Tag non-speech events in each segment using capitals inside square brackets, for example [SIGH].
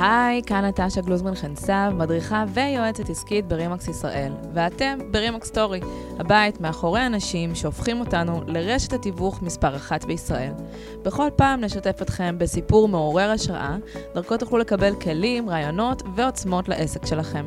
היי, כאן נטשה גלוזמן חנסב, מדריכה ויועצת עסקית ברימקס ישראל, ואתם ברימקס סטורי, הבית מאחורי אנשים שהופכים אותנו לרשת התיווך מספר אחת בישראל. בכל פעם נשתף אתכם בסיפור מעורר השראה, דרכו תוכלו לקבל כלים, רעיונות ועוצמות לעסק שלכם.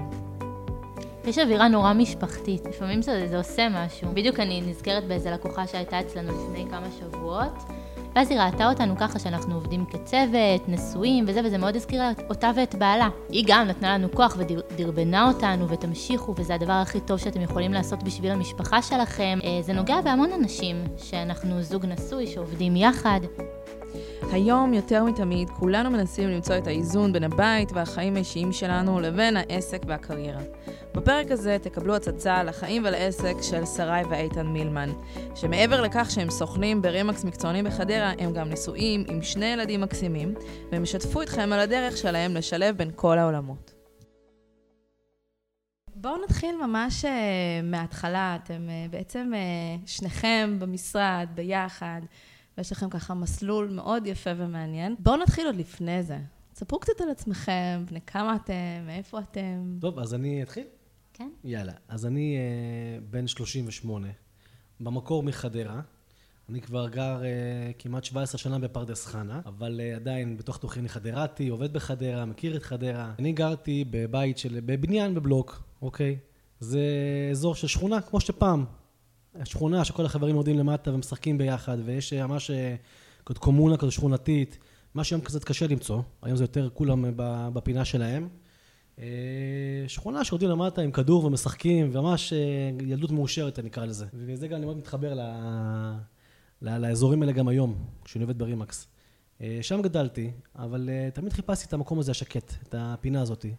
יש אווירה נורא משפחתית, לפעמים זה, זה עושה משהו. בדיוק אני נזכרת באיזה לקוחה שהייתה אצלנו לפני כמה שבועות. ואז היא ראתה אותנו ככה שאנחנו עובדים כצוות, נשואים וזה, וזה מאוד הזכיר אותה ואת בעלה. היא גם נתנה לנו כוח ודרבנה אותנו, ותמשיכו, וזה הדבר הכי טוב שאתם יכולים לעשות בשביל המשפחה שלכם. אה, זה נוגע בהמון אנשים, שאנחנו זוג נשוי, שעובדים יחד. היום יותר מתמיד כולנו מנסים למצוא את האיזון בין הבית והחיים האישיים שלנו לבין העסק והקריירה. בפרק הזה תקבלו הצצה לחיים ולעסק של שרי ואיתן מילמן, שמעבר לכך שהם סוכנים ברימקס מקצוענים בחדרה, הם גם נשואים עם שני ילדים מקסימים, והם ישתפו אתכם על הדרך שלהם לשלב בין כל העולמות. בואו נתחיל ממש uh, מההתחלה. אתם uh, בעצם uh, שניכם במשרד, ביחד. ויש לכם ככה מסלול מאוד יפה ומעניין. בואו נתחיל עוד לפני זה. ספרו קצת על עצמכם, בני כמה אתם, מאיפה אתם. טוב, אז אני אתחיל? כן. יאללה. אז אני uh, בן 38, במקור מחדרה. אני כבר גר uh, כמעט 17 שנה בפרדס חנה, אבל uh, עדיין בתוך תוכי אני חדרתי, עובד בחדרה, מכיר את חדרה. אני גרתי בבית של, בבניין בבלוק, אוקיי? זה אזור של שכונה, כמו שפעם שכונה שכל החברים יורדים למטה ומשחקים ביחד, ויש ממש אה, קומונה כזו שכונתית, מה שהיום קצת קשה למצוא, היום זה יותר כולם בפינה שלהם. אה, שכונה שיורדים למטה עם כדור ומשחקים, וממש אה, ילדות מאושרת אני אקרא לזה. וזה גם אני מאוד מתחבר ל... לאזורים האלה גם היום, כשאני עובד ברימקס. שם גדלתי, אבל תמיד חיפשתי את המקום הזה השקט, את הפינה הזאתי.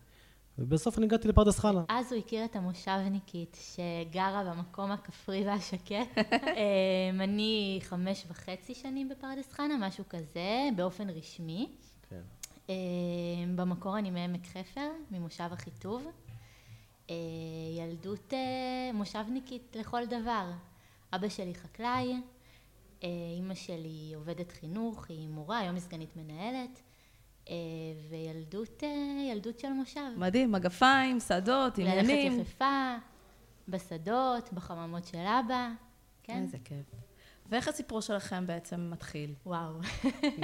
ובסוף אני הגעתי לפרדס חנה. אז הוא הכיר את המושבניקית שגרה במקום הכפרי והשקט. [LAUGHS] אמ, אני חמש וחצי שנים בפרדס חנה, משהו כזה, באופן רשמי. כן. אמ, במקור אני מעמק חפר, ממושב אחיטוב. אה, ילדות אה, מושבניקית לכל דבר. אבא שלי חקלאי, אימא שלי עובדת חינוך, היא מורה, היום היא סגנית מנהלת. אה, וילדות, אה, ילדות של מושב. מדהים, מגפיים, שדות, עניינים. ללכת יחפה, בשדות, בחממות של אבא, כן? איזה כיף. ואיך הסיפור שלכם בעצם מתחיל? וואו.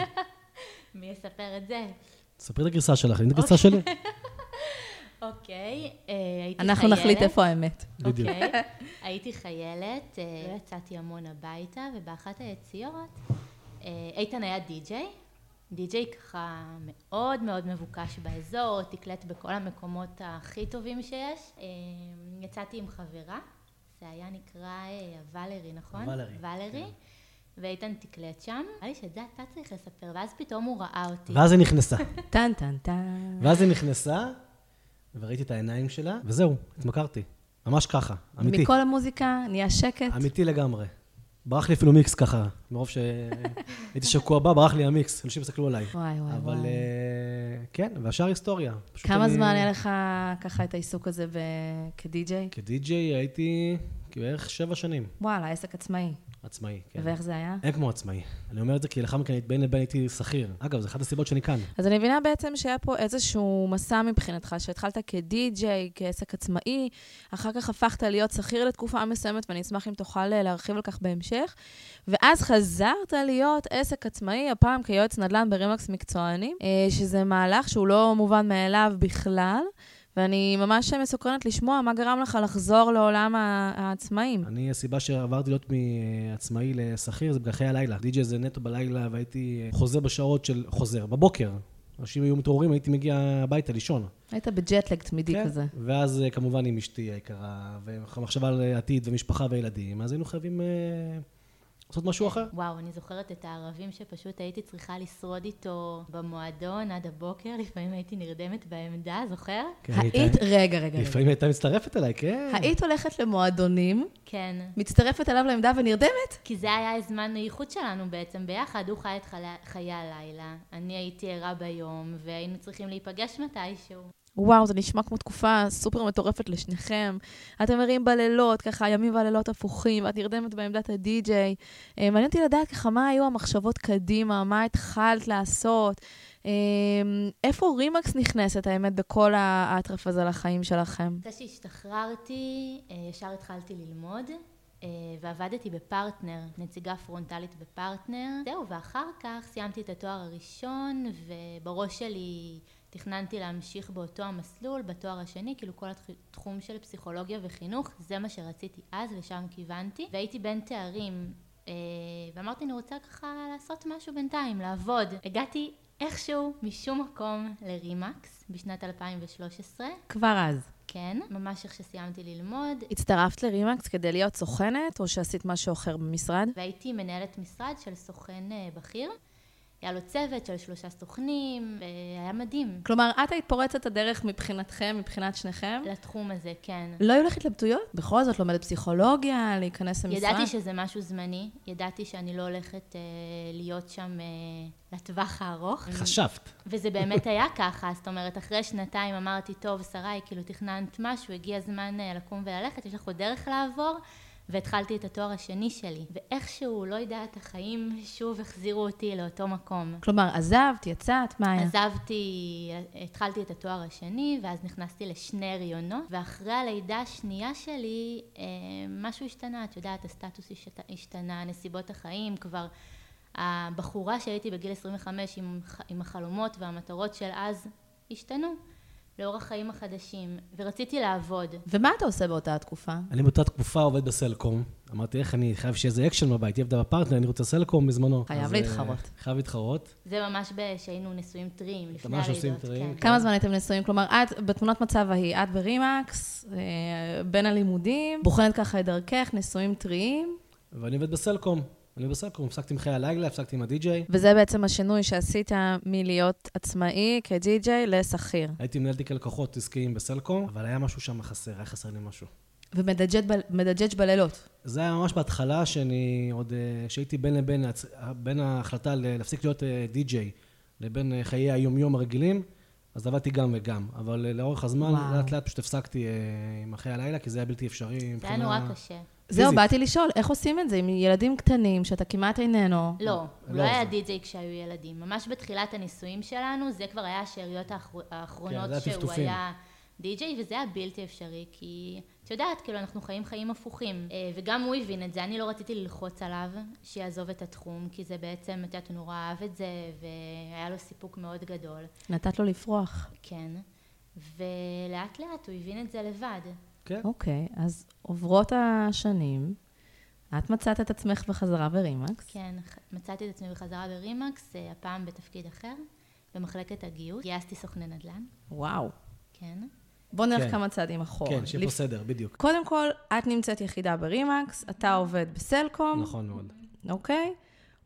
[LAUGHS] מי יספר את זה? ספרי את הגרסה שלך, אין את הגרסה שלי. [LAUGHS] אוקיי, אה, הייתי חיילת. אנחנו נחליט איפה האמת. בדיוק. אוקיי, [LAUGHS] הייתי חיילת, יצאתי המון הביתה, ובאחת היציאות, איתן היה די-ג'יי. די-ג'יי ככה מאוד מאוד מבוקש באזור, תקלט בכל המקומות הכי טובים שיש. אה, יצאתי עם חברה, זה היה נקרא אה, ולרי, נכון? ולרי. ולרי. כן. ואיתן תקלט שם, נראה לי שאת זה אתה צריך לספר, ואז פתאום הוא ראה אותי. ואז היא נכנסה. [LAUGHS] טן טן טן. ואז היא נכנסה, וראיתי את העיניים שלה, וזהו, התמכרתי. ממש ככה, אמיתי. מכל המוזיקה נהיה שקט. אמיתי לגמרי. ברח לי אפילו מיקס ככה, מרוב שהייתי [LAUGHS] שקוע בה, ברח לי המיקס, אנשים הסתכלו עליי. וואי, וואי, אבל אה, כן, והשאר היסטוריה. כמה זמן היה לך ככה את העיסוק הזה כדי-ג'יי? כדי-ג'יי הייתי בערך שבע שנים. וואלה, עסק עצמאי. עצמאי, כן. ואיך זה היה? אין כמו עצמאי. אני אומר את זה כי לאחר מכן בין לבין הייתי שכיר. אגב, זו אחת הסיבות שאני כאן. אז אני מבינה בעצם שהיה פה איזשהו מסע מבחינתך, שהתחלת כדי-ג'יי, כעסק עצמאי, אחר כך הפכת להיות שכיר לתקופה מסוימת, ואני אשמח אם תוכל להרחיב על כך בהמשך, ואז חזרת להיות עסק עצמאי, הפעם כיועץ נדל"ן ברימקס מקצוענים, אה, שזה מהלך שהוא לא מובן מאליו בכלל. ואני ממש מסוקרנת לשמוע מה גרם לך לחזור לעולם העצמאים. אני, הסיבה שעברתי להיות מעצמאי לשכיר זה בגלל הלילה. די.ג'יי זה נטו בלילה, והייתי חוזר בשעות של... חוזר, בבוקר. אנשים היו מתעוררים, הייתי מגיע הביתה לישון. היית בג'טלג תמידי כן. כזה. ואז כמובן עם אשתי היקרה, ומחשבה על עתיד ומשפחה וילדים, אז היינו חייבים... לעשות משהו אחר. וואו, אני זוכרת את הערבים שפשוט הייתי צריכה לשרוד איתו במועדון עד הבוקר, לפעמים הייתי נרדמת בעמדה, זוכר? כן, היית, רגע, רגע. לפעמים הייתה מצטרפת אליי, כן. היית הולכת למועדונים, כן. מצטרפת אליו לעמדה ונרדמת? כי זה היה זמן הייחוד שלנו בעצם ביחד, הוא חי את חיי הלילה, אני הייתי ערה ביום, והיינו צריכים להיפגש מתישהו. וואו, זה נשמע כמו תקופה סופר מטורפת לשניכם. אתם ערים בלילות, ככה ימים והלילות הפוכים, ואת נרדמת בעמדת הדי-ג'יי. אה, מעניין אותי לדעת ככה מה היו המחשבות קדימה, מה התחלת לעשות, איפה רימקס נכנסת, האמת, בכל האטרף הזה לחיים שלכם? אחרי שהשתחררתי, ישר התחלתי ללמוד. ועבדתי בפרטנר, נציגה פרונטלית בפרטנר. זהו, ואחר כך סיימתי את התואר הראשון, ובראש שלי תכננתי להמשיך באותו המסלול, בתואר השני, כאילו כל התחום של פסיכולוגיה וחינוך, זה מה שרציתי אז, לשם כיוונתי. והייתי בין תארים, ואמרתי, אני רוצה ככה לעשות משהו בינתיים, לעבוד. הגעתי איכשהו, משום מקום, לרימקס בשנת 2013. כבר אז. כן, ממש איך שסיימתי ללמוד. הצטרפת לרימקס כדי להיות סוכנת, או שעשית משהו אחר במשרד? והייתי מנהלת משרד של סוכן בכיר. היה לו צוות של שלושה סוכנים, והיה מדהים. כלומר, את היית פורצת הדרך מבחינתכם, מבחינת שניכם? לתחום הזה, כן. לא היו לך התלבטויות? בכל זאת, לומדת פסיכולוגיה, להיכנס למשרד? ידעתי שזה משהו זמני, ידעתי שאני לא הולכת אה, להיות שם אה, לטווח הארוך. חשבת. וזה באמת היה [LAUGHS] ככה, זאת אומרת, אחרי שנתיים אמרתי, טוב, שרי, כאילו תכננת משהו, הגיע הזמן אה, לקום וללכת, יש לך עוד דרך לעבור. והתחלתי את התואר השני שלי, ואיכשהו, לא יודעת, החיים שוב החזירו אותי לאותו מקום. כלומר, עזבת, יצאת, מה היה? עזבתי, התחלתי את התואר השני, ואז נכנסתי לשני הריונות, ואחרי הלידה השנייה שלי, משהו השתנה, את יודעת, הסטטוס השתנה, נסיבות החיים, כבר הבחורה שהייתי בגיל 25 עם, עם החלומות והמטרות של אז, השתנו. לאורח חיים החדשים, ורציתי לעבוד. ומה אתה עושה באותה תקופה? אני באותה תקופה עובד בסלקום. אמרתי, איך אני חייב שיהיה איזה אקשן בבית, היא עבדה בפרטנר, אני רוצה סלקום בזמנו. חייב להתחרות. חייב להתחרות. זה ממש שהיינו נשואים טריים, לפני הלידות. ממש נשואים טריים. כן. כמה זמן הייתם נשואים? כלומר, את, בתמונת מצב ההיא, את ברימקס, בין הלימודים, בוחנת ככה את דרכך, נשואים טריים. ואני עובד בסלקום. אני בסלקום, הפסקתי עם חיי הלילה, הפסקתי עם הדי-ג'יי. וזה בעצם השינוי שעשית מלהיות עצמאי כדי-ג'יי לשכיר. הייתי מנהל תיק לקוחות עסקיים בסלקום, אבל היה משהו שם חסר, היה חסר לי משהו. ומדג'ג' בלילות. זה היה ממש בהתחלה, שאני עוד, שהייתי בין לבין, בין ההחלטה להפסיק להיות די-ג'יי לבין חיי היומיום הרגילים, אז עבדתי גם וגם. אבל לאורך הזמן, לאט לאט פשוט הפסקתי עם חיי הלילה, כי זה היה בלתי אפשרי. זה היה נורא קשה. זהו, באתי לשאול, איך עושים את זה עם ילדים קטנים, שאתה כמעט איננו? לא, הוא לא היה די-ג'יי כשהיו ילדים. ממש בתחילת הנישואים שלנו, זה כבר היה השאריות האחרונות שהוא היה די-ג'יי, וזה היה בלתי אפשרי, כי את יודעת, כאילו, אנחנו חיים חיים הפוכים. וגם הוא הבין את זה, אני לא רציתי ללחוץ עליו שיעזוב את התחום, כי זה בעצם, את יודעת, הוא נורא אהב את זה, והיה לו סיפוק מאוד גדול. נתת לו לפרוח. כן, ולאט לאט הוא הבין את זה לבד. כן. אוקיי, אז עוברות השנים, את מצאת את עצמך בחזרה ברימקס. כן, מצאתי את עצמי בחזרה ברימקס, הפעם בתפקיד אחר, במחלקת הגיוס. גייסתי סוכני נדל"ן. וואו. כן. בוא נלך כמה צעדים אחורה. כן, שיהיה פה סדר, בדיוק. קודם כל, את נמצאת יחידה ברימקס, אתה עובד בסלקום. נכון מאוד. אוקיי.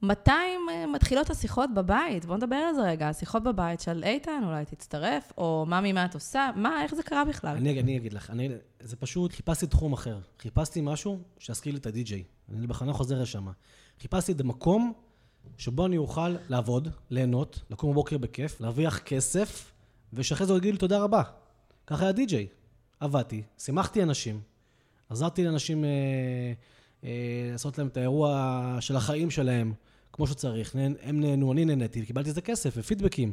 מתי מתחילות השיחות בבית? בוא נדבר על זה רגע. השיחות בבית של איתן, אולי תצטרף, או מה את עושה? מה, איך זה קרה בכלל? אני, אני אגיד לך, אני, זה פשוט, חיפשתי תחום אחר. חיפשתי משהו שיזכיר לי את הדי-ג'יי. אני בכוונה חוזר לשם. חיפשתי את המקום שבו אני אוכל לעבוד, ליהנות, לקום בבוקר בכיף, להרוויח כסף, ושאחרי זה הוא יגיד לי תודה רבה. ככה היה די-ג'יי. עבדתי, שימחתי אנשים, עזרתי לאנשים אה, אה, לעשות להם את האירוע של החיים שלהם. כמו שצריך, הם נהנו, אני נהניתי, וקיבלתי את זה כסף ופידבקים.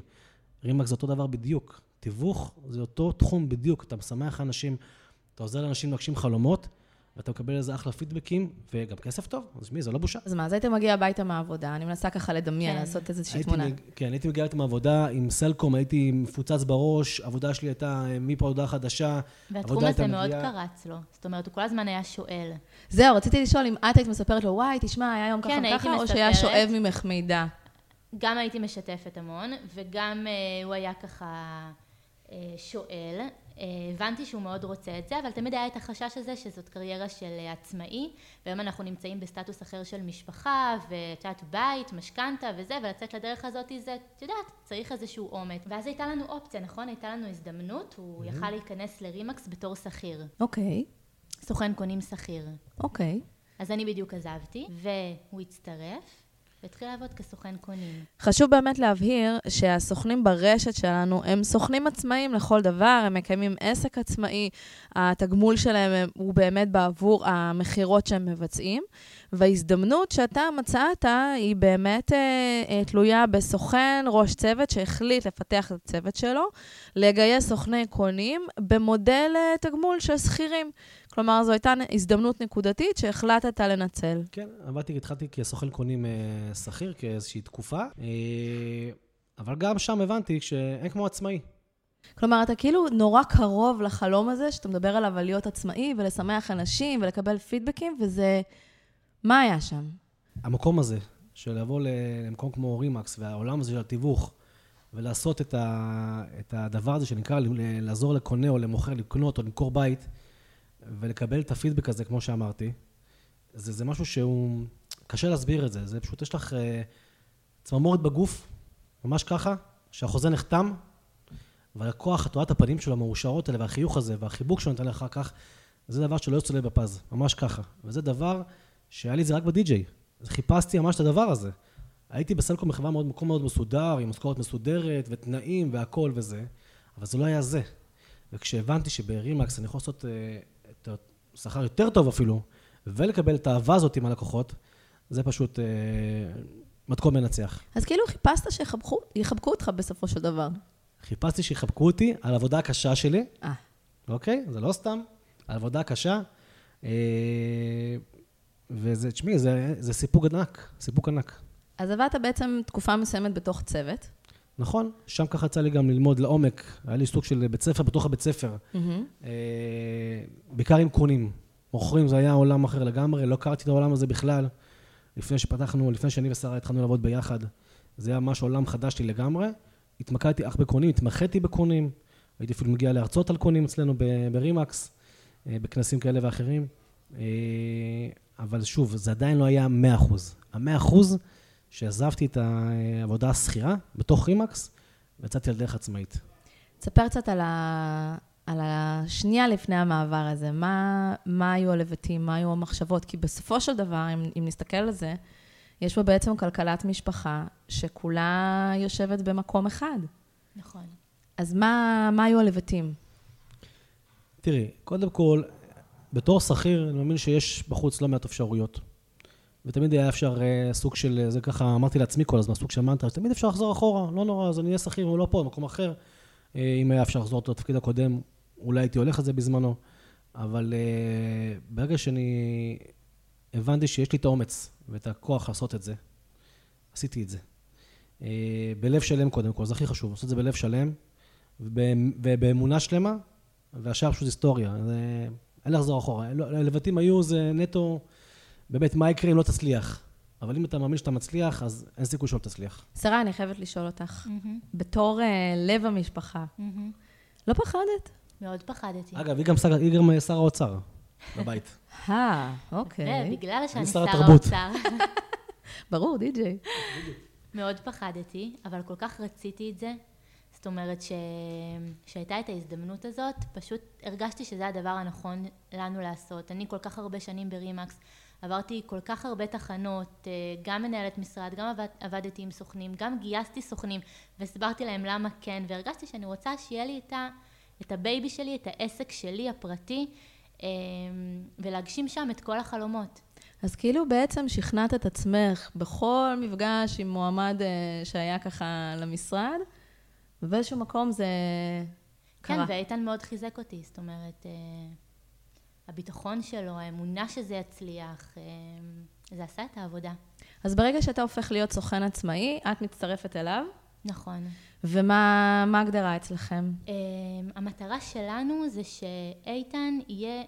רימקס זה אותו דבר בדיוק. תיווך זה אותו תחום בדיוק. אתה משמח אנשים, אתה עוזר לאנשים להגשים חלומות, ואתה מקבל איזה אחלה פידבקים, וגם כסף טוב, אז מי, זה לא בושה. אז מה, אז היית מגיע הביתה מהעבודה, אני מנסה ככה לדמיין, כן. לעשות איזושהי תמונה. כן, הייתי מגיע איתה מהעבודה עם סלקום, הייתי מפוצץ בראש, העבודה שלי הייתה מפה הודעה חדשה. והתחום הזה מאוד קרץ לו. זאת אומרת, הוא כל הזמן היה שואל. זהו, רציתי לשאול אם את היית מספרת לו, וואי, תשמע, היה יום ככה כן, הייתי וככה, או. שהיה שואב ממך מידע. גם הייתי משתפת המון, וגם אה, הוא היה ככה אה, שואל. הבנתי שהוא מאוד רוצה את זה, אבל תמיד היה את החשש הזה שזאת קריירה של עצמאי, והיום אנחנו נמצאים בסטטוס אחר של משפחה, ואת יודעת, בית, משכנתה וזה, ולצאת לדרך הזאת זה, את יודעת, צריך איזשהו אומץ. ואז הייתה לנו אופציה, נכון? הייתה לנו הזדמנות, הוא יכל להיכנס לרימקס בתור שכיר. אוקיי, סוכן קונים שכיר. אוקיי. אז אני בדיוק עזבתי, והוא הצטרף, והתחיל לעבוד כסוכן קונים. חשוב באמת להבהיר שהסוכנים ברשת שלנו הם סוכנים עצמאיים לכל דבר, הם מקיימים עסק עצמאי, התגמול שלהם הוא באמת בעבור המכירות שהם מבצעים, וההזדמנות שאתה מצאת היא באמת אה, אה, תלויה בסוכן, ראש צוות, שהחליט לפתח את הצוות שלו, לגייס סוכני קונים במודל אה, תגמול של שכירים. כלומר, זו הייתה הזדמנות נקודתית שהחלטת לנצל. כן, עבדתי, התחלתי כסוכן קונים אה, שכיר, כאיזושהי תקופה, אה, אבל גם שם הבנתי שאין כמו עצמאי. כלומר, אתה כאילו נורא קרוב לחלום הזה, שאתה מדבר עליו על להיות עצמאי ולשמח אנשים ולקבל פידבקים, וזה... מה היה שם? המקום הזה, של לבוא למקום כמו רימקס, והעולם הזה של התיווך, ולעשות את, ה, את הדבר הזה שנקרא לעזור לקונה או למוכר לקנות או למכור בית, ולקבל את הפידבק הזה, כמו שאמרתי, זה, זה משהו שהוא... קשה להסביר את זה, זה פשוט, יש לך uh, צמרמורת בגוף, ממש ככה, שהחוזה נחתם, רואה את הפנים שלו המאושרות האלה, והחיוך הזה, והחיבוק שהוא נותן לך אחר כך, זה דבר שלא יוצא לי בפז, ממש ככה. וזה דבר שהיה לי זה רק בדי-ג'יי. חיפשתי ממש את הדבר הזה. הייתי בסלקום בחברה מאוד, מקום מאוד מסודר, עם משכורת מסודרת, ותנאים והכל וזה, אבל זה לא היה זה. וכשהבנתי שברימקס אני יכול לעשות uh, את השכר יותר טוב אפילו, ולקבל את האהבה הזאת עם הלקוחות, זה פשוט uh, מתכון מנצח. אז כאילו חיפשת שיחבקו אותך בסופו של דבר. חיפשתי שיחבקו אותי על עבודה הקשה שלי. אה. אוקיי? זה לא סתם. על עבודה קשה. אה, וזה, תשמעי, זה, זה סיפוק ענק, סיפוק ענק. אז עבדת בעצם תקופה מסוימת בתוך צוות. נכון, שם ככה יצא לי גם ללמוד לעומק, היה לי סוג של בית ספר בתוך הבית ספר. Mm-hmm. בעיקר עם קונים. מוכרים זה היה עולם אחר לגמרי, לא הכרתי את העולם הזה בכלל. לפני שפתחנו, לפני שאני ושרה התחלנו לעבוד ביחד, זה היה ממש עולם חדש לי לגמרי. התמקדתי אך בקונים, התמחיתי בקונים, הייתי אפילו מגיע להרצות על קונים אצלנו ברימקס, אה, בכנסים כאלה ואחרים. אה, אבל שוב, זה עדיין לא היה 100%. ה-100% שעזבתי את העבודה השכירה בתוך רימקס, ויצאתי על דרך עצמאית. תספר קצת על, ה... על השנייה לפני המעבר הזה. מה, מה היו הלבטים, מה היו המחשבות? כי בסופו של דבר, אם, אם נסתכל על זה, יש פה בעצם כלכלת משפחה שכולה יושבת במקום אחד. נכון. אז מה, מה היו הלבטים? תראי, קודם כל, בתור שכיר, אני מאמין שיש בחוץ לא מעט אפשרויות. ותמיד היה אפשר uh, סוג של, זה ככה אמרתי לעצמי כל הזמן, סוג של מנטרה, תמיד אפשר לחזור אחורה, לא נורא, אז אני אהיה שכיר, הוא לא פה, במקום אחר. Uh, אם היה אפשר לחזור לתפקיד הקודם, אולי הייתי הולך על זה בזמנו. אבל ברגע שאני הבנתי שיש לי את האומץ ואת הכוח לעשות את זה, עשיתי את זה. בלב שלם קודם כל, זה הכי חשוב, לעשות את זה בלב שלם, ובאמונה שלמה, והשאר פשוט היסטוריה. אין לחזור אחורה. לא, הלבטים היו, זה נטו, באמת, מה יקרה אם לא תצליח? אבל אם אתה מאמין שאתה מצליח, אז אין סיכוי שלא תצליח. שרה, אני חייבת לשאול אותך, mm-hmm. בתור uh, לב המשפחה, mm-hmm. לא פחדת? מאוד פחדתי. אגב, היא גם שר, היא גם שר האוצר בבית. [LAUGHS] אה, אוקיי. בגלל שאני שר האוצר. [LAUGHS] ברור, די-ג'יי. מאוד פחדתי, אבל כל כך רציתי את זה, זאת אומרת ש... שהייתה את ההזדמנות הזאת, פשוט הרגשתי שזה הדבר הנכון לנו לעשות. אני כל כך הרבה שנים ברימקס, עברתי כל כך הרבה תחנות, אה, גם מנהלת משרד, גם עבד, עבדתי עם סוכנים, גם גייסתי סוכנים והסברתי להם למה כן, והרגשתי שאני רוצה שיהיה לי את, ה... את הבייבי שלי, את העסק שלי הפרטי, אה, ולהגשים שם את כל החלומות. אז כאילו בעצם שכנעת את עצמך בכל מפגש עם מועמד אה, שהיה ככה למשרד, ובאיזשהו מקום זה כן, קרה. כן, ואיתן מאוד חיזק אותי, זאת אומרת, הביטחון שלו, האמונה שזה יצליח, אה, זה עשה את העבודה. אז ברגע שאתה הופך להיות סוכן עצמאי, את מצטרפת אליו? נכון. ומה ההגדרה אצלכם? אה, המטרה שלנו זה שאיתן יהיה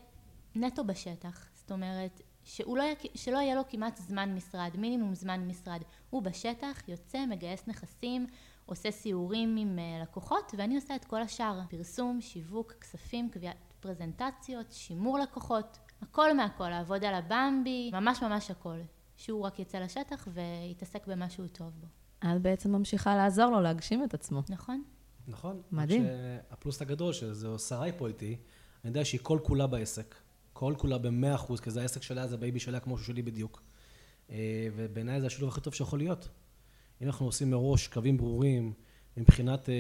נטו בשטח. זאת אומרת, שהוא לא, שלא יהיה לו כמעט זמן משרד, מינימום זמן משרד. הוא בשטח, יוצא, מגייס נכסים, עושה סיורים עם אה, לקוחות ואני עושה את כל השאר, פרסום, שיווק, כספים, קביעת פרזנטציות, שימור לקוחות, הכל מהכל, לעבוד על הבמבי, ממש ממש הכל. שהוא רק יצא לשטח ויתעסק במה שהוא טוב בו. את בעצם ממשיכה לעזור לו להגשים את עצמו. נכון. נכון. מדהים. הפלוס הגדול שזה שרי פה איתי, אני יודע שהיא כל כולה בעסק. כל כולה במאה אחוז, כי זה העסק שלה, זה בייבי שלה כמו שהוא שלי בדיוק. אה, ובעיניי זה השילוב הכי טוב שיכול להיות. אם אנחנו עושים מראש קווים ברורים מבחינת אה,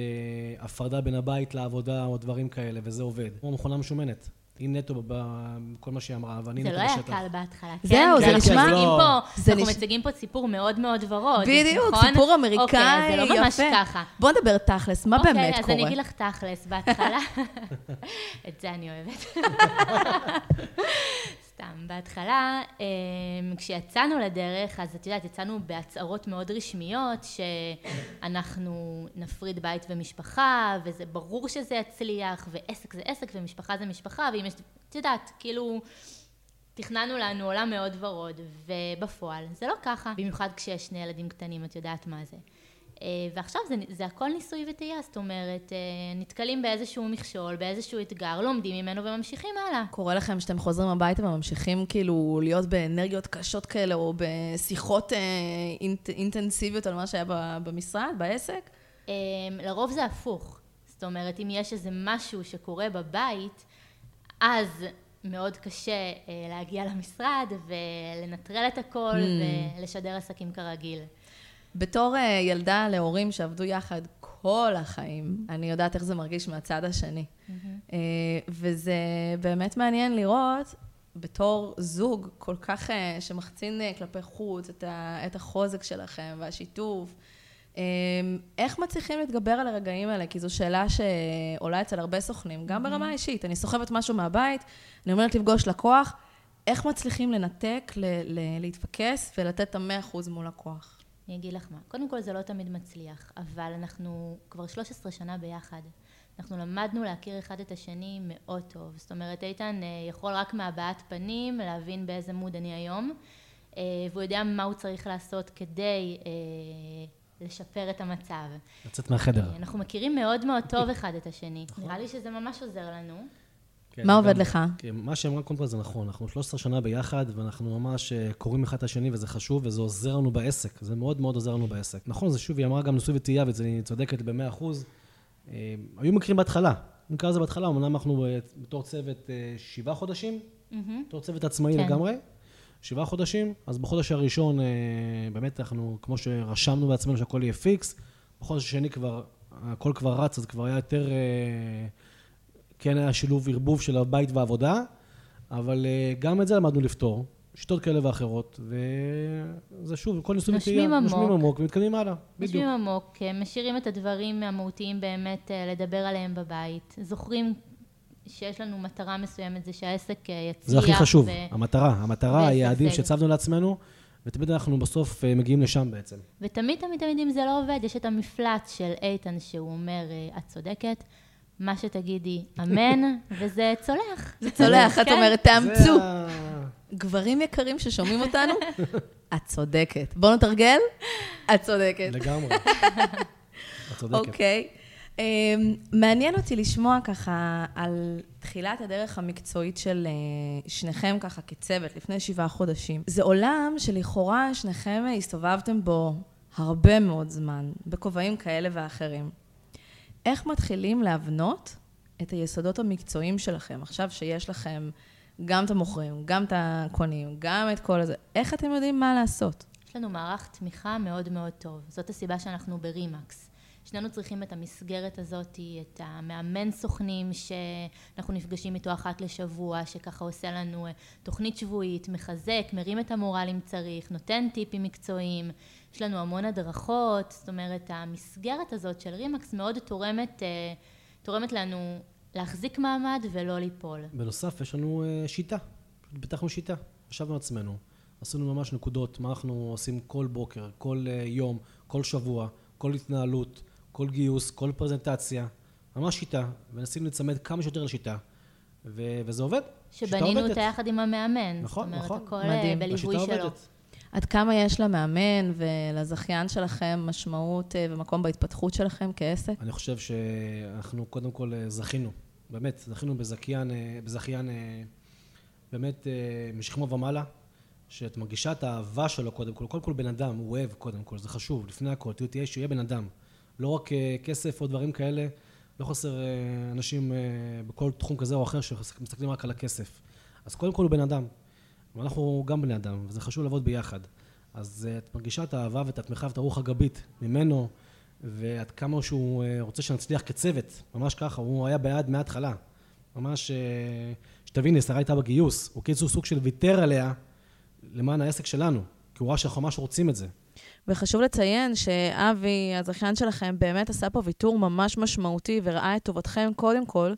הפרדה בין הבית לעבודה או דברים כאלה, וזה עובד. כמו מכונה משומנת. היא נטו בכל מה שהיא אמרה, ואני זה נטו לא היה בשטח. קל בהתחלה, זהו, כן? זה אנחנו נשמע- לא. זה אנחנו נש- מציגים פה סיפור מאוד מאוד ורוד, בדיוק, נכון? סיפור אמריקאי, אוקיי, אז זה לא ממש יפה. ככה. בוא נדבר תכלס, מה באמת אוקיי, אז קורה? אני אגיד לך תכלס, בהתחלה, [LAUGHS] את זה אני אוהבת. [LAUGHS] סתם, בהתחלה, אמ, כשיצאנו לדרך, אז את יודעת, יצאנו בהצהרות מאוד רשמיות, שאנחנו נפריד בית ומשפחה, וזה ברור שזה יצליח, ועסק זה עסק, ומשפחה זה משפחה, ואם יש, את יודעת, כאילו... תכננו לנו עולם מאוד ורוד, ובפועל זה לא ככה, במיוחד כשיש שני ילדים קטנים, את יודעת מה זה. אה, ועכשיו זה, זה הכל ניסוי וטעייה, זאת אומרת, אה, נתקלים באיזשהו מכשול, באיזשהו אתגר, לומדים ממנו וממשיכים הלאה. קורה לכם שאתם חוזרים הביתה וממשיכים כאילו להיות באנרגיות קשות כאלה, או בשיחות אה, אינט, אינטנסיביות על מה שהיה במשרד, בעסק? אה, לרוב זה הפוך. זאת אומרת, אם יש איזה משהו שקורה בבית, אז מאוד קשה אה, להגיע למשרד ולנטרל את הכל ולשדר עסקים כרגיל. בתור אה, ילדה להורים שעבדו יחד כל החיים, אני יודעת איך זה מרגיש מהצד השני. אה, וזה באמת מעניין לראות, בתור זוג כל כך אה, שמחצין כלפי חוץ את ה- את החוזק שלכם והשיתוף, אה, איך מצליחים להתגבר על הרגעים האלה? כי זו שאלה שעולה אצל הרבה סוכנים, גם ברמה האישית. אני סוחבת משהו מהבית, אני אומרת לפגוש לקוח, איך מצליחים לנתק, ל- ל- להתפקס ולתת את המאה אחוז מול לקוח? אני אגיד לך מה, קודם כל זה לא תמיד מצליח, אבל אנחנו כבר 13 שנה ביחד. אנחנו למדנו להכיר אחד את השני מאוד טוב. זאת אומרת, איתן אה, יכול רק מהבעת פנים להבין באיזה מוד אני היום, אה, והוא יודע מה הוא צריך לעשות כדי אה, לשפר את המצב. לצאת מהחדר. אנחנו מכירים מאוד מאוד טוב אחד את השני. נראה לי שזה ממש עוזר לנו. כן, מה עובד לגמרי. לך? כן, מה שאמרה כל זה נכון, אנחנו 13 שנה ביחד, ואנחנו ממש אה, קוראים אחד את השני, וזה חשוב, וזה עוזר לנו בעסק, זה מאוד מאוד עוזר לנו בעסק. נכון, זה שוב, היא אמרה גם ניסוי וטעייה, והיא צודקת במאה אחוז. אה, היו מקרים בהתחלה, נקרא לזה בהתחלה, אמנם אנחנו אה, בתור צוות שבעה חודשים. בתור צוות עצמאי כן. לגמרי, שבעה חודשים, אז בחודש הראשון, באמת אנחנו, כמו שרשמנו בעצמנו שהכל יהיה פיקס, בחודש השני כבר, הכל כבר רץ, אז כבר היה יותר, כן היה שילוב ערבוב של הבית והעבודה, אבל אה, גם את זה למדנו לפתור, שיטות כאלה ואחרות, וזה שוב, כל ניסוי נושמים וטעייה, עמוק. נושמים עמוק ומתקדמים הלאה, בדיוק. יושבים עמוק, אה, משאירים את הדברים המהותיים באמת אה, לדבר עליהם בבית. זוכרים שיש לנו מטרה מסוימת, זה שהעסק אה, יצליח. זה הכי חשוב, ו- המטרה, המטרה. היעדים שהצבנו לעצמנו, ותמיד אנחנו בסוף מגיעים לשם בעצם. ותמיד תמיד תמיד אם זה לא עובד, יש את המפלט של איתן שהוא אומר, את צודקת, מה שתגידי, אמן, וזה צולח. זה צולח, את כן. אומרת, תאמצו. גברים יקרים ששומעים אותנו, את צודקת. בואו נתרגל, את צודקת. לגמרי. את צודקת. אוקיי. אמ, מעניין אותי לשמוע ככה על תחילת הדרך המקצועית של אה, שניכם ככה כצוות לפני שבעה חודשים. זה עולם שלכאורה שניכם הסתובבתם בו הרבה מאוד זמן, בכובעים כאלה ואחרים. איך מתחילים להבנות את היסודות המקצועיים שלכם, עכשיו שיש לכם גם את המוכרים, גם את הקונים, גם את כל הזה, איך אתם יודעים מה לעשות? יש לנו מערך תמיכה מאוד מאוד טוב. זאת הסיבה שאנחנו ברימקס. שנינו צריכים את המסגרת הזאת, את המאמן סוכנים שאנחנו נפגשים איתו אחת לשבוע, שככה עושה לנו אה, תוכנית שבועית, מחזק, מרים את המורל אם צריך, נותן טיפים מקצועיים. יש לנו המון הדרכות, זאת אומרת, המסגרת הזאת של רימקס מאוד תורמת, אה, תורמת לנו להחזיק מעמד ולא ליפול. בנוסף, יש לנו אה, שיטה. פיתחנו שיטה. ישבנו עצמנו, עשינו ממש נקודות, מה אנחנו עושים כל בוקר, כל יום, כל שבוע, כל התנהלות, כל גיוס, כל פרזנטציה. ממש שיטה, ומנסים להיצמד כמה שיותר לשיטה. ו- וזה עובד. שבנינו. אותה יחד עם המאמן. נכון, זאת אומרת, נכון. הכל מדהים. אה, בליווי השיטה שלו. עובדת. עד כמה יש למאמן ולזכיין שלכם משמעות אה, ומקום בהתפתחות שלכם כעסק? אני חושב שאנחנו קודם כל אה, זכינו, באמת, זכינו בזכיין, בזכיין באמת משכמו ומעלה, שאת מרגישה את האהבה שלו קודם כל, קודם כל בן אדם, הוא אוהב קודם כל, זה חשוב, לפני הכל, תהיו- תהיה שיהיה בן אדם, לא רק אה, כסף או דברים כאלה, לא חסר אה, אנשים אה, בכל תחום כזה או אחר שמסתכלים רק על הכסף. אז קודם כל הוא בן אדם, ואנחנו גם בני אדם, וזה חשוב לעבוד ביחד. אז את מרגישה את האהבה ואת התמיכה ואת הרוח הגבית ממנו, ועד כמה שהוא רוצה שנצליח כצוות, ממש ככה, הוא היה בעד מההתחלה. ממש, שתביני, שרה הייתה בגיוס, הוא כאילו סוג של ויתר עליה למען העסק שלנו, כי הוא ראה שאנחנו ממש רוצים את זה. וחשוב לציין שאבי, הזכיין שלכם, באמת עשה פה ויתור ממש משמעותי וראה את טובתכם קודם כל,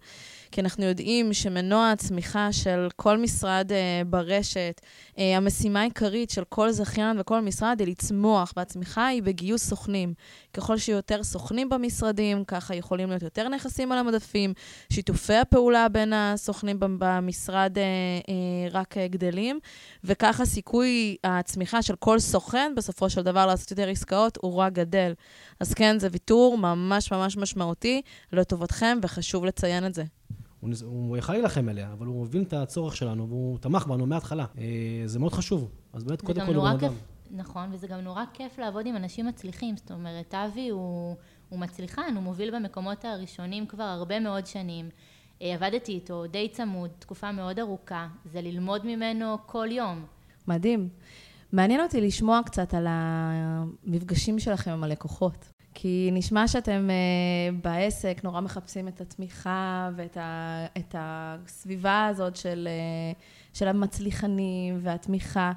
כי אנחנו יודעים שמנוע הצמיחה של כל משרד uh, ברשת, uh, המשימה העיקרית של כל זכיין וכל משרד היא לצמוח, והצמיחה היא בגיוס סוכנים. ככל שיהיו יותר סוכנים במשרדים, ככה יכולים להיות יותר נכסים על המדפים, שיתופי הפעולה בין הסוכנים במשרד uh, uh, רק uh, גדלים, וככה סיכוי הצמיחה של כל סוכן בסופו של דבר לעשות יותר עסקאות הוא רק גדל. אז כן, זה ויתור ממש ממש משמעותי לטובתכם, וחשוב לציין את זה. הוא, הוא יכל להילחם עליה, אבל הוא מבין את הצורך שלנו, והוא תמך בנו מההתחלה. אה, זה מאוד חשוב. אז באמת, קודם כל הוא בן אדם. נכון, וזה גם נורא כיף לעבוד עם אנשים מצליחים. זאת אומרת, אבי הוא, הוא מצליחן, הוא מוביל במקומות הראשונים כבר הרבה מאוד שנים. אה, עבדתי איתו די צמוד, תקופה מאוד ארוכה. זה ללמוד ממנו כל יום. מדהים. מעניין אותי לשמוע קצת על המפגשים שלכם עם הלקוחות. כי נשמע שאתם uh, בעסק נורא מחפשים את התמיכה ואת ה, את הסביבה הזאת של, uh, של המצליחנים והתמיכה.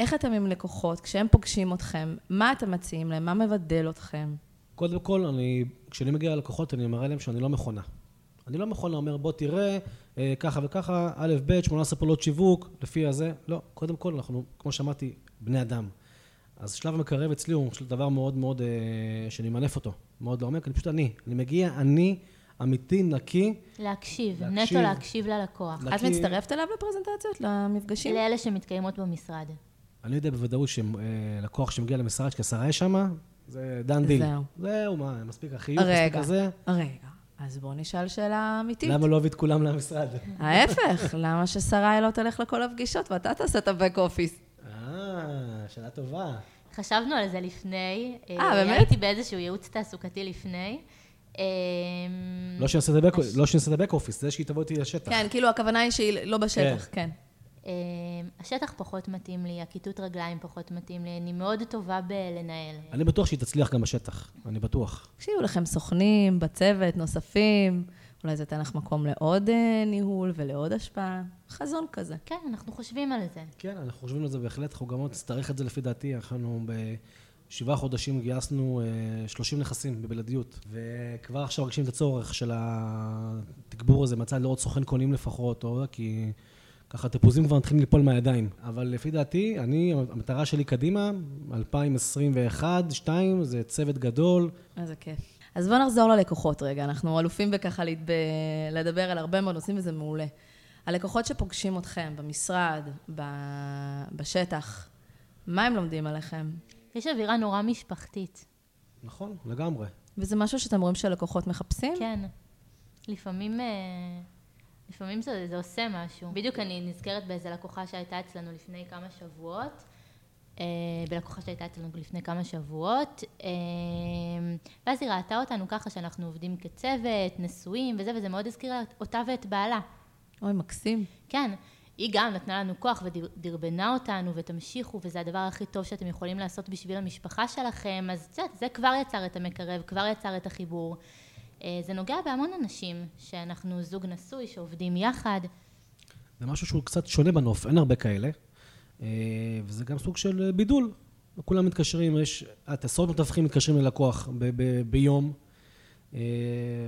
איך אתם עם לקוחות? כשהם פוגשים אתכם, מה אתם מציעים להם? מה מבדל אתכם? קודם כל, אני, כשאני מגיע ללקוחות, אני מראה להם שאני לא מכונה. אני לא מכונה, אומר, בוא תראה, אה, ככה וככה, א', ב', 18 פעולות שיווק, לפי הזה. לא, קודם כל, אנחנו, כמו שאמרתי, בני אדם. אז שלב המקרב אצלי הוא דבר מאוד מאוד, אה, שאני מנף אותו, מאוד לעומק, אני פשוט אני. אני מגיע, אני אמיתי, נקי. להקשיב, להקשיב נטו להקשיב ללקוח. נקי... את מצטרפת אליו לפרזנטציות, למפגשים? לאלה שמתקיימות במשרד. אני יודע בוודאות שלקוח שמגיע למשרד, שכשרה יש שם, זה דן דיל. זהו. זהו, מה, מספיק החיוך, מספיק כזה. רגע, אז בואו נשאל שאלה אמיתית. למה לא הביא את כולם למשרד? ההפך, למה ששרי לא תלך לכל הפגישות ואתה תעשה את ה-back office? אה, שאלה טובה. חשבנו על זה לפני. אה, באמת? הייתי באיזשהו ייעוץ תעסוקתי לפני. אמ, לא שנעשה את ה-back office, זה שהיא תבוא איתי לשטח. כן, כאילו הכוונה היא שהיא לא בשטח, כן. כן. אמ, השטח פחות מתאים לי, הכיתות רגליים פחות מתאים לי, אני מאוד טובה בלנהל. אני בטוח שהיא תצליח גם בשטח, אני בטוח. כשיהיו לכם סוכנים בצוות, נוספים, אולי זה ייתן לך מקום לעוד אה, ניהול ולעוד השפעה. חזון כזה. כן, אנחנו חושבים על זה. כן, אנחנו חושבים על זה בהחלט, אנחנו גם נצטרך את זה לפי דעתי. אנחנו בשבעה חודשים גייסנו 30 אה, נכסים בבלעדיות, וכבר עכשיו מרגישים את הצורך של התגבור הזה מצד לעוד סוכן קונים לפחות, או כי... ככה תפוזים כבר מתחילים ליפול מהידיים. אבל לפי דעתי, אני, המטרה שלי קדימה, 2021, 2022, זה צוות גדול. איזה כיף. אז בואו נחזור ללקוחות רגע, אנחנו אלופים בככה להתב... לדבר על הרבה מאוד נושאים וזה מעולה. הלקוחות שפוגשים אתכם במשרד, ב... בשטח, מה הם לומדים עליכם? יש אווירה נורא משפחתית. נכון, לגמרי. וזה משהו שאתם רואים שהלקוחות מחפשים? כן. לפעמים, אה, לפעמים זה, זה עושה משהו. בדיוק אני נזכרת באיזה לקוחה שהייתה אצלנו לפני כמה שבועות. אה, בלקוחה שהייתה אצלנו לפני כמה שבועות, אה, ואז היא ראתה אותנו ככה שאנחנו עובדים כצוות, נשואים וזה, וזה מאוד הזכיר אותה ואת בעלה. אוי, מקסים. כן. היא גם נתנה לנו כוח ודרבנה אותנו ותמשיכו וזה הדבר הכי טוב שאתם יכולים לעשות בשביל המשפחה שלכם אז את יודעת זה כבר יצר את המקרב כבר יצר את החיבור אה, זה נוגע בהמון אנשים שאנחנו זוג נשוי שעובדים יחד זה משהו שהוא קצת שונה בנוף אין הרבה כאלה וזה גם סוג של בידול. כולם מתקשרים, יש עשרות מתווכים מתקשרים ללקוח ב- ב- ביום. אה,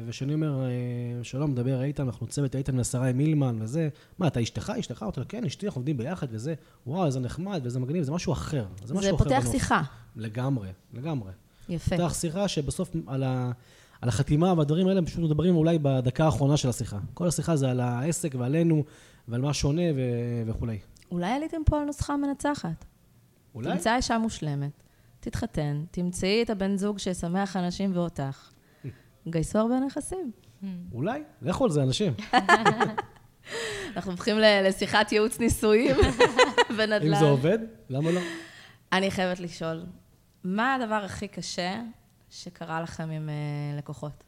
וכשאני אומר, אה, שלום, מדבר איתן, אנחנו צוות איתן ושרה עם מילמן וזה, מה, אתה אשתך? אשתך? אתה כן, אשתי, אנחנו עובדים ביחד וזה, וואו, איזה נחמד ואיזה מגניב, זה משהו אחר. זה, זה משהו פותח אחר שיחה. לגמרי, לגמרי. יפה. פותח שיחה שבסוף על, ה, על החתימה והדברים האלה, פשוט מדברים אולי בדקה האחרונה של השיחה. כל השיחה זה על העסק ועלינו ועל מה שונה ו- וכולי. אולי עליתם פה על נוסחה מנצחת. אולי? תמצא אישה מושלמת, תתחתן, תמצאי את הבן זוג שישמח אנשים ואותך. [LAUGHS] גייסו הרבה נכסים. אולי, לכו על זה, אנשים. [LAUGHS] אנחנו הופכים לשיחת ייעוץ נישואים [LAUGHS] ונדל"ן. אם זה עובד, למה לא? אני חייבת לשאול, מה הדבר הכי קשה שקרה לכם עם uh, לקוחות?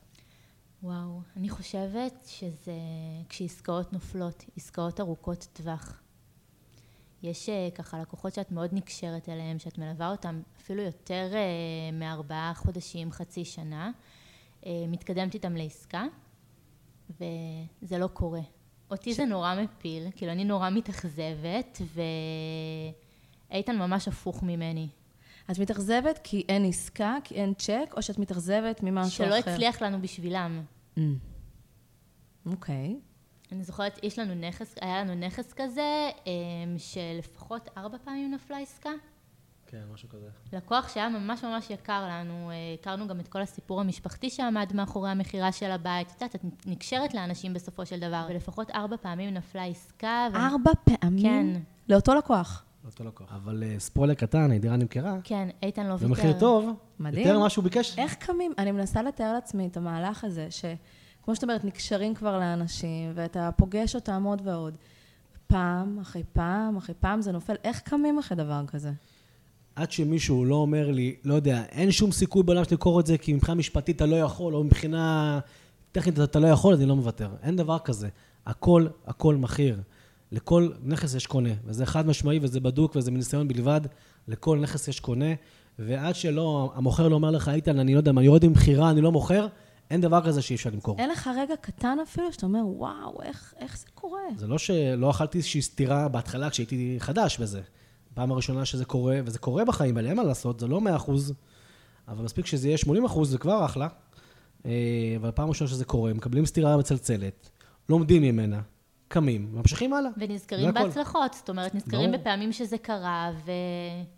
וואו, אני חושבת שזה כשעסקאות נופלות, עסקאות ארוכות טווח. יש אה, ככה לקוחות שאת מאוד נקשרת אליהם, שאת מלווה אותם אפילו יותר אה, מארבעה חודשים, חצי שנה, אה, מתקדמת איתם לעסקה, וזה לא קורה. אותי זה נורא מפיל, כאילו אני נורא מתאכזבת, ואיתן ממש הפוך ממני. את מתאכזבת כי אין עסקה, כי אין צ'ק, או שאת מתאכזבת ממשהו שלא אחר? הצליח לנו בשבילם. Mm. אוקיי. אני זוכרת, יש לנו נכס, היה לנו נכס כזה, אמ, שלפחות ארבע פעמים נפלה עסקה. כן, משהו כזה. לקוח שהיה ממש ממש יקר לנו, אה, הכרנו גם את כל הסיפור המשפחתי שעמד מאחורי המכירה של הבית. את יודעת, את נקשרת לאנשים בסופו של דבר, ולפחות ארבע פעמים נפלה עסקה. ו- ארבע פעמים? כן. לאותו לקוח. לאותו לקוח. אבל אה, ספוילר קטן, הדירה נמכרה, כן, איתן לא ויתר. במחיר טוב, מדהים. יותר ממה שהוא ביקש. איך קמים? אני מנסה לתאר לעצמי את המהלך הזה, שכמו שאת אומרת, נקשרים כבר לאנשים, ואתה פוגש אותם עוד ועוד. פעם אחרי פעם אחרי פעם זה נופל. איך קמים אחרי דבר כזה? עד שמישהו לא אומר לי, לא יודע, אין שום סיכוי בעולם שתמכור את זה, כי מבחינה משפטית אתה לא יכול, או מבחינה טכנית אתה לא יכול, אני לא מוותר. אין דבר כזה. הכל, הכל מחיר. לכל נכס יש קונה, וזה חד משמעי וזה בדוק וזה מניסיון בלבד, לכל נכס יש קונה, ועד שלא, המוכר לא אומר לך, איתן, אני לא יודע, אני יורד ממכירה, אני לא מוכר, אין דבר כזה שאי אפשר למכור. אין לך רגע קטן אפילו, שאתה אומר, וואו, איך, איך זה קורה? זה לא שלא אכלתי איזושהי סטירה בהתחלה כשהייתי חדש בזה. פעם הראשונה שזה קורה, וזה קורה בחיים האלה, אין מה לעשות, זה לא 100%, אבל מספיק שזה יהיה 80%, זה כבר אחלה. אה, אבל פעם ראשונה שזה קורה, מקבלים סטירה מצלצלת, לומדים ממנה, קמים, ממשיכים הלאה. ונזכרים. בהצלחות, זאת אומרת, נזכרים ברור. בפעמים שזה קרה,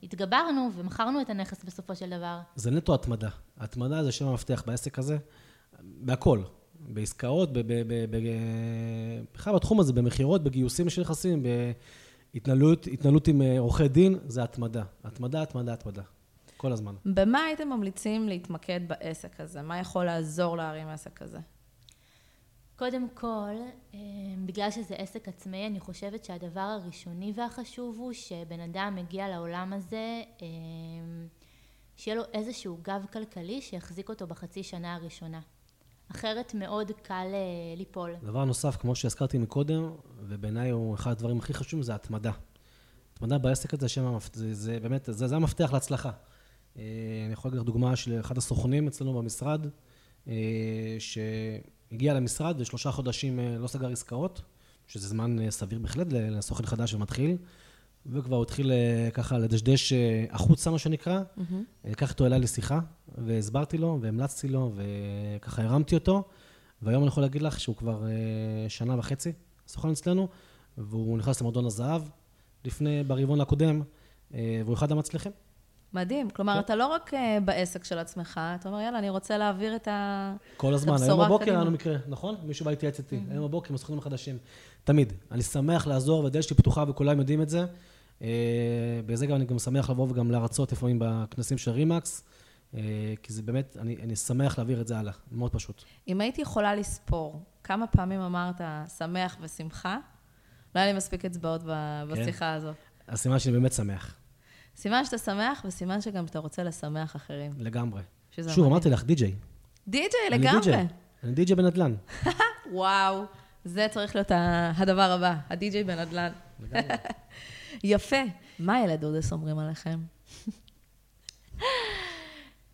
והתגברנו ומכרנו את הנכס בסופו של דבר. זה נטו התמדה. התמדה זה שם המפתח בעסק הזה, בהכל. בעסקאות, בכלל בתחום הזה, במכירות, בגיוסים של נכסים, בהתנהלות התנהלות עם אה, עורכי דין, זה התמדה. התמדה, התמדה, התמדה. כל הזמן. במה הייתם ממליצים להתמקד בעסק הזה? מה יכול לעזור להרים עסק כזה? קודם כל, אה, בגלל שזה עסק עצמאי, אני חושבת שהדבר הראשוני והחשוב הוא שבן אדם מגיע לעולם הזה, אה, שיהיה לו איזשהו גב כלכלי שיחזיק אותו בחצי שנה הראשונה. אחרת מאוד קל אה, ליפול. דבר נוסף, כמו שהזכרתי מקודם, ובעיניי הוא אחד הדברים הכי חשובים, זה התמדה. התמדה בעסק הזה, שם. זה, זה באמת, זה, זה המפתח להצלחה. אה, אני יכול להגיד לך דוגמה של אחד הסוכנים אצלנו במשרד, אה, שהגיע למשרד ושלושה חודשים לא סגר עסקאות, שזה זמן סביר בהחלט לסוכן חדש ומתחיל, וכבר התחיל אה, ככה לדשדש אה, החוצה, מה שנקרא. לקח איתו אליי לשיחה, והסברתי לו, והמלצתי לו, וככה הרמתי אותו, והיום אני יכול להגיד לך שהוא כבר אה, שנה וחצי סוכן אצלנו, והוא נכנס למועדון הזהב לפני, ברבעון הקודם, אה, והוא אחד המצליחים. מדהים. כלומר, כן. אתה לא רק אה, בעסק של עצמך, אתה אומר, יאללה, אני רוצה להעביר את ה... כל הזמן. הבשורה היום בבוקר קדימה. היה לנו מקרה, נכון? מישהו בא להתייעץ איתי. היום בבוקר עם הסוכנים החדשים. תמיד. אני שמח לעזור, והדלת שלי פתוחה וכולם יודעים את זה. אה, בזה גם אני גם שמח לבוא וגם להרצות לפעמים בכנסים של רימקס, אה, כי זה באמת, אני, אני שמח להעביר את זה הלאה. מאוד פשוט. אם הייתי יכולה לספור כמה פעמים אמרת שמח ושמחה, לא היה לי מספיק אצבעות ב- כן. בשיחה הזאת. הסימן שאני באמת שמח. סימן שאתה שמח, וסימן שגם שאתה רוצה לשמח אחרים. לגמרי. שוב. אמרתי לך, די-ג'יי. די.ג'יי אני לגמרי. די-ג'יי. אני די-ג'יי בנדל"ן. [LAUGHS] וואו, זה צריך להיות הדבר הבא, הדי.ג'יי בנדל"ן. לגמרי. [LAUGHS] יפה. מה ילד אודס אומרים עליכם? [LAUGHS]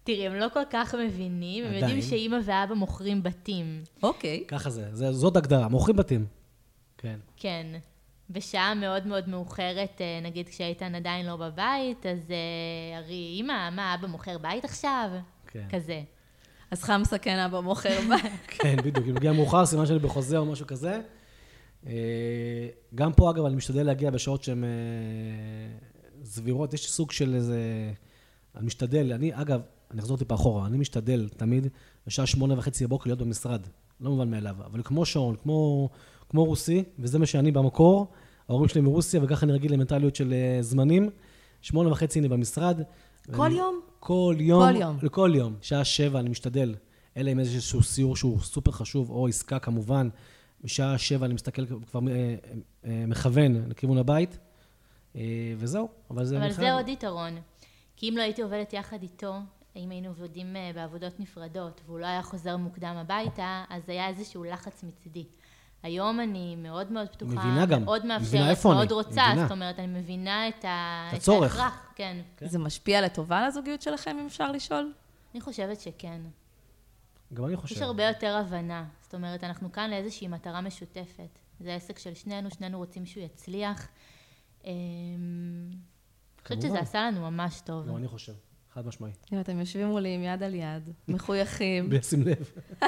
תראי, הם לא כל כך מבינים, הם יודעים. שאימא ואבא מוכרים בתים. אוקיי. ככה זה, זה, זאת הגדרה, מוכרים בתים. כן. כן. בשעה מאוד מאוד מאוחרת, אה, נגיד כשאיתן עדיין לא בבית, אז אה, הרי אימא, מה, אבא מוכר בית עכשיו? כן. כזה. אז חמסה כן אבא מוכר בה. [LAUGHS] כן, בדיוק. אם מגיע מאוחר, סימן שאני בחוזה או משהו כזה. אה, גם פה, אגב, אני משתדל להגיע בשעות שהן סבירות. יש סוג של איזה... אני משתדל, אני, אגב, אני אחזור טיפה אחורה, אני משתדל תמיד בשעה שמונה וחצי בבוקר להיות במשרד. לא מובן מאליו, אבל כמו שעון, כמו, כמו רוסי, וזה מה שאני במקור, ההורים שלי מרוסיה, וככה אני רגיל למנטליות של אה, זמנים. שמונה וחצי אני במשרד. כל ואני- יום? כל יום. כל יום. כל יום. שעה שבע אני משתדל, אלא אם איזשהו סיור שהוא סופר חשוב, או עסקה כמובן. בשעה שבע אני מסתכל, כבר אה, אה, מכוון לכיוון הבית, אה, וזהו. אבל זה... אבל זה עוד יתרון. כי אם לא הייתי עובדת יחד איתו, אם היינו עובדים בעבודות נפרדות, והוא לא היה חוזר מוקדם הביתה, אז היה איזשהו לחץ מצידי. היום אני מאוד מאוד פתוחה, מבינה גם. מאוד מבינה מאפשרת. מאוד רוצה, מבינה. זאת אומרת, אני מבינה את, ה... את הצורך. ההכרח, כן. זה משפיע לטובה על הזוגיות שלכם, אם אפשר לשאול? אני חושבת שכן. גם אני חושב. יש הרבה יותר הבנה. זאת אומרת, אנחנו כאן לאיזושהי מטרה משותפת. זה עסק של שנינו, שנינו רוצים שהוא יצליח. אמ, אני חושבת כמובן. שזה עשה לנו ממש טוב. גם אני חושב, חד משמעי. אם אתם יושבים מולי עם יד על יד, מחויכים, [LAUGHS] בלי לשים לב. [LAUGHS]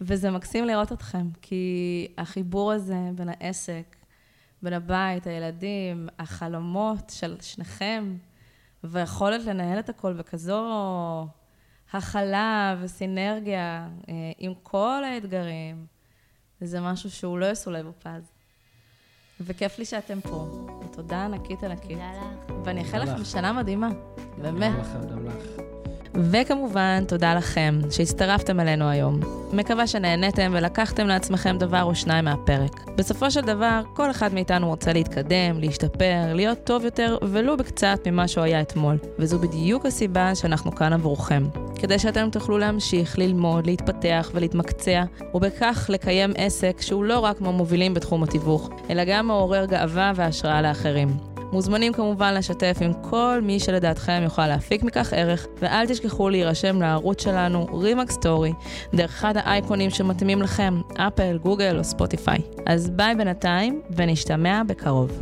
וזה מקסים לראות אתכם, כי החיבור הזה בין העסק, בין הבית, הילדים, החלומות של שניכם, והיכולת לנהל את הכל בכזו הכלה וסינרגיה אה, עם כל האתגרים, זה משהו שהוא לא יסולא בפז. וכיף לי שאתם פה, ותודה ענקית ענקית. תודה לך. ואני אאחל לכם. שנה מדהימה, באמת. גם לך, גם לך. וכמובן, תודה לכם שהצטרפתם אלינו היום. מקווה שנהניתם ולקחתם לעצמכם דבר או שניים מהפרק. בסופו של דבר, כל אחד מאיתנו רוצה להתקדם, להשתפר, להיות טוב יותר, ולו בקצת ממה שהוא היה אתמול. וזו בדיוק הסיבה שאנחנו כאן עבורכם. כדי שאתם תוכלו להמשיך ללמוד, להתפתח ולהתמקצע, ובכך לקיים עסק שהוא לא רק מהמובילים בתחום התיווך, אלא גם מעורר גאווה והשראה לאחרים. מוזמנים כמובן לשתף עם כל מי שלדעתכם יוכל להפיק מכך ערך, ואל תשכחו להירשם לערוץ שלנו, רימקס סטורי, דרך אחד האייקונים שמתאימים לכם, אפל, גוגל או ספוטיפיי. אז ביי בינתיים, ונשתמע בקרוב.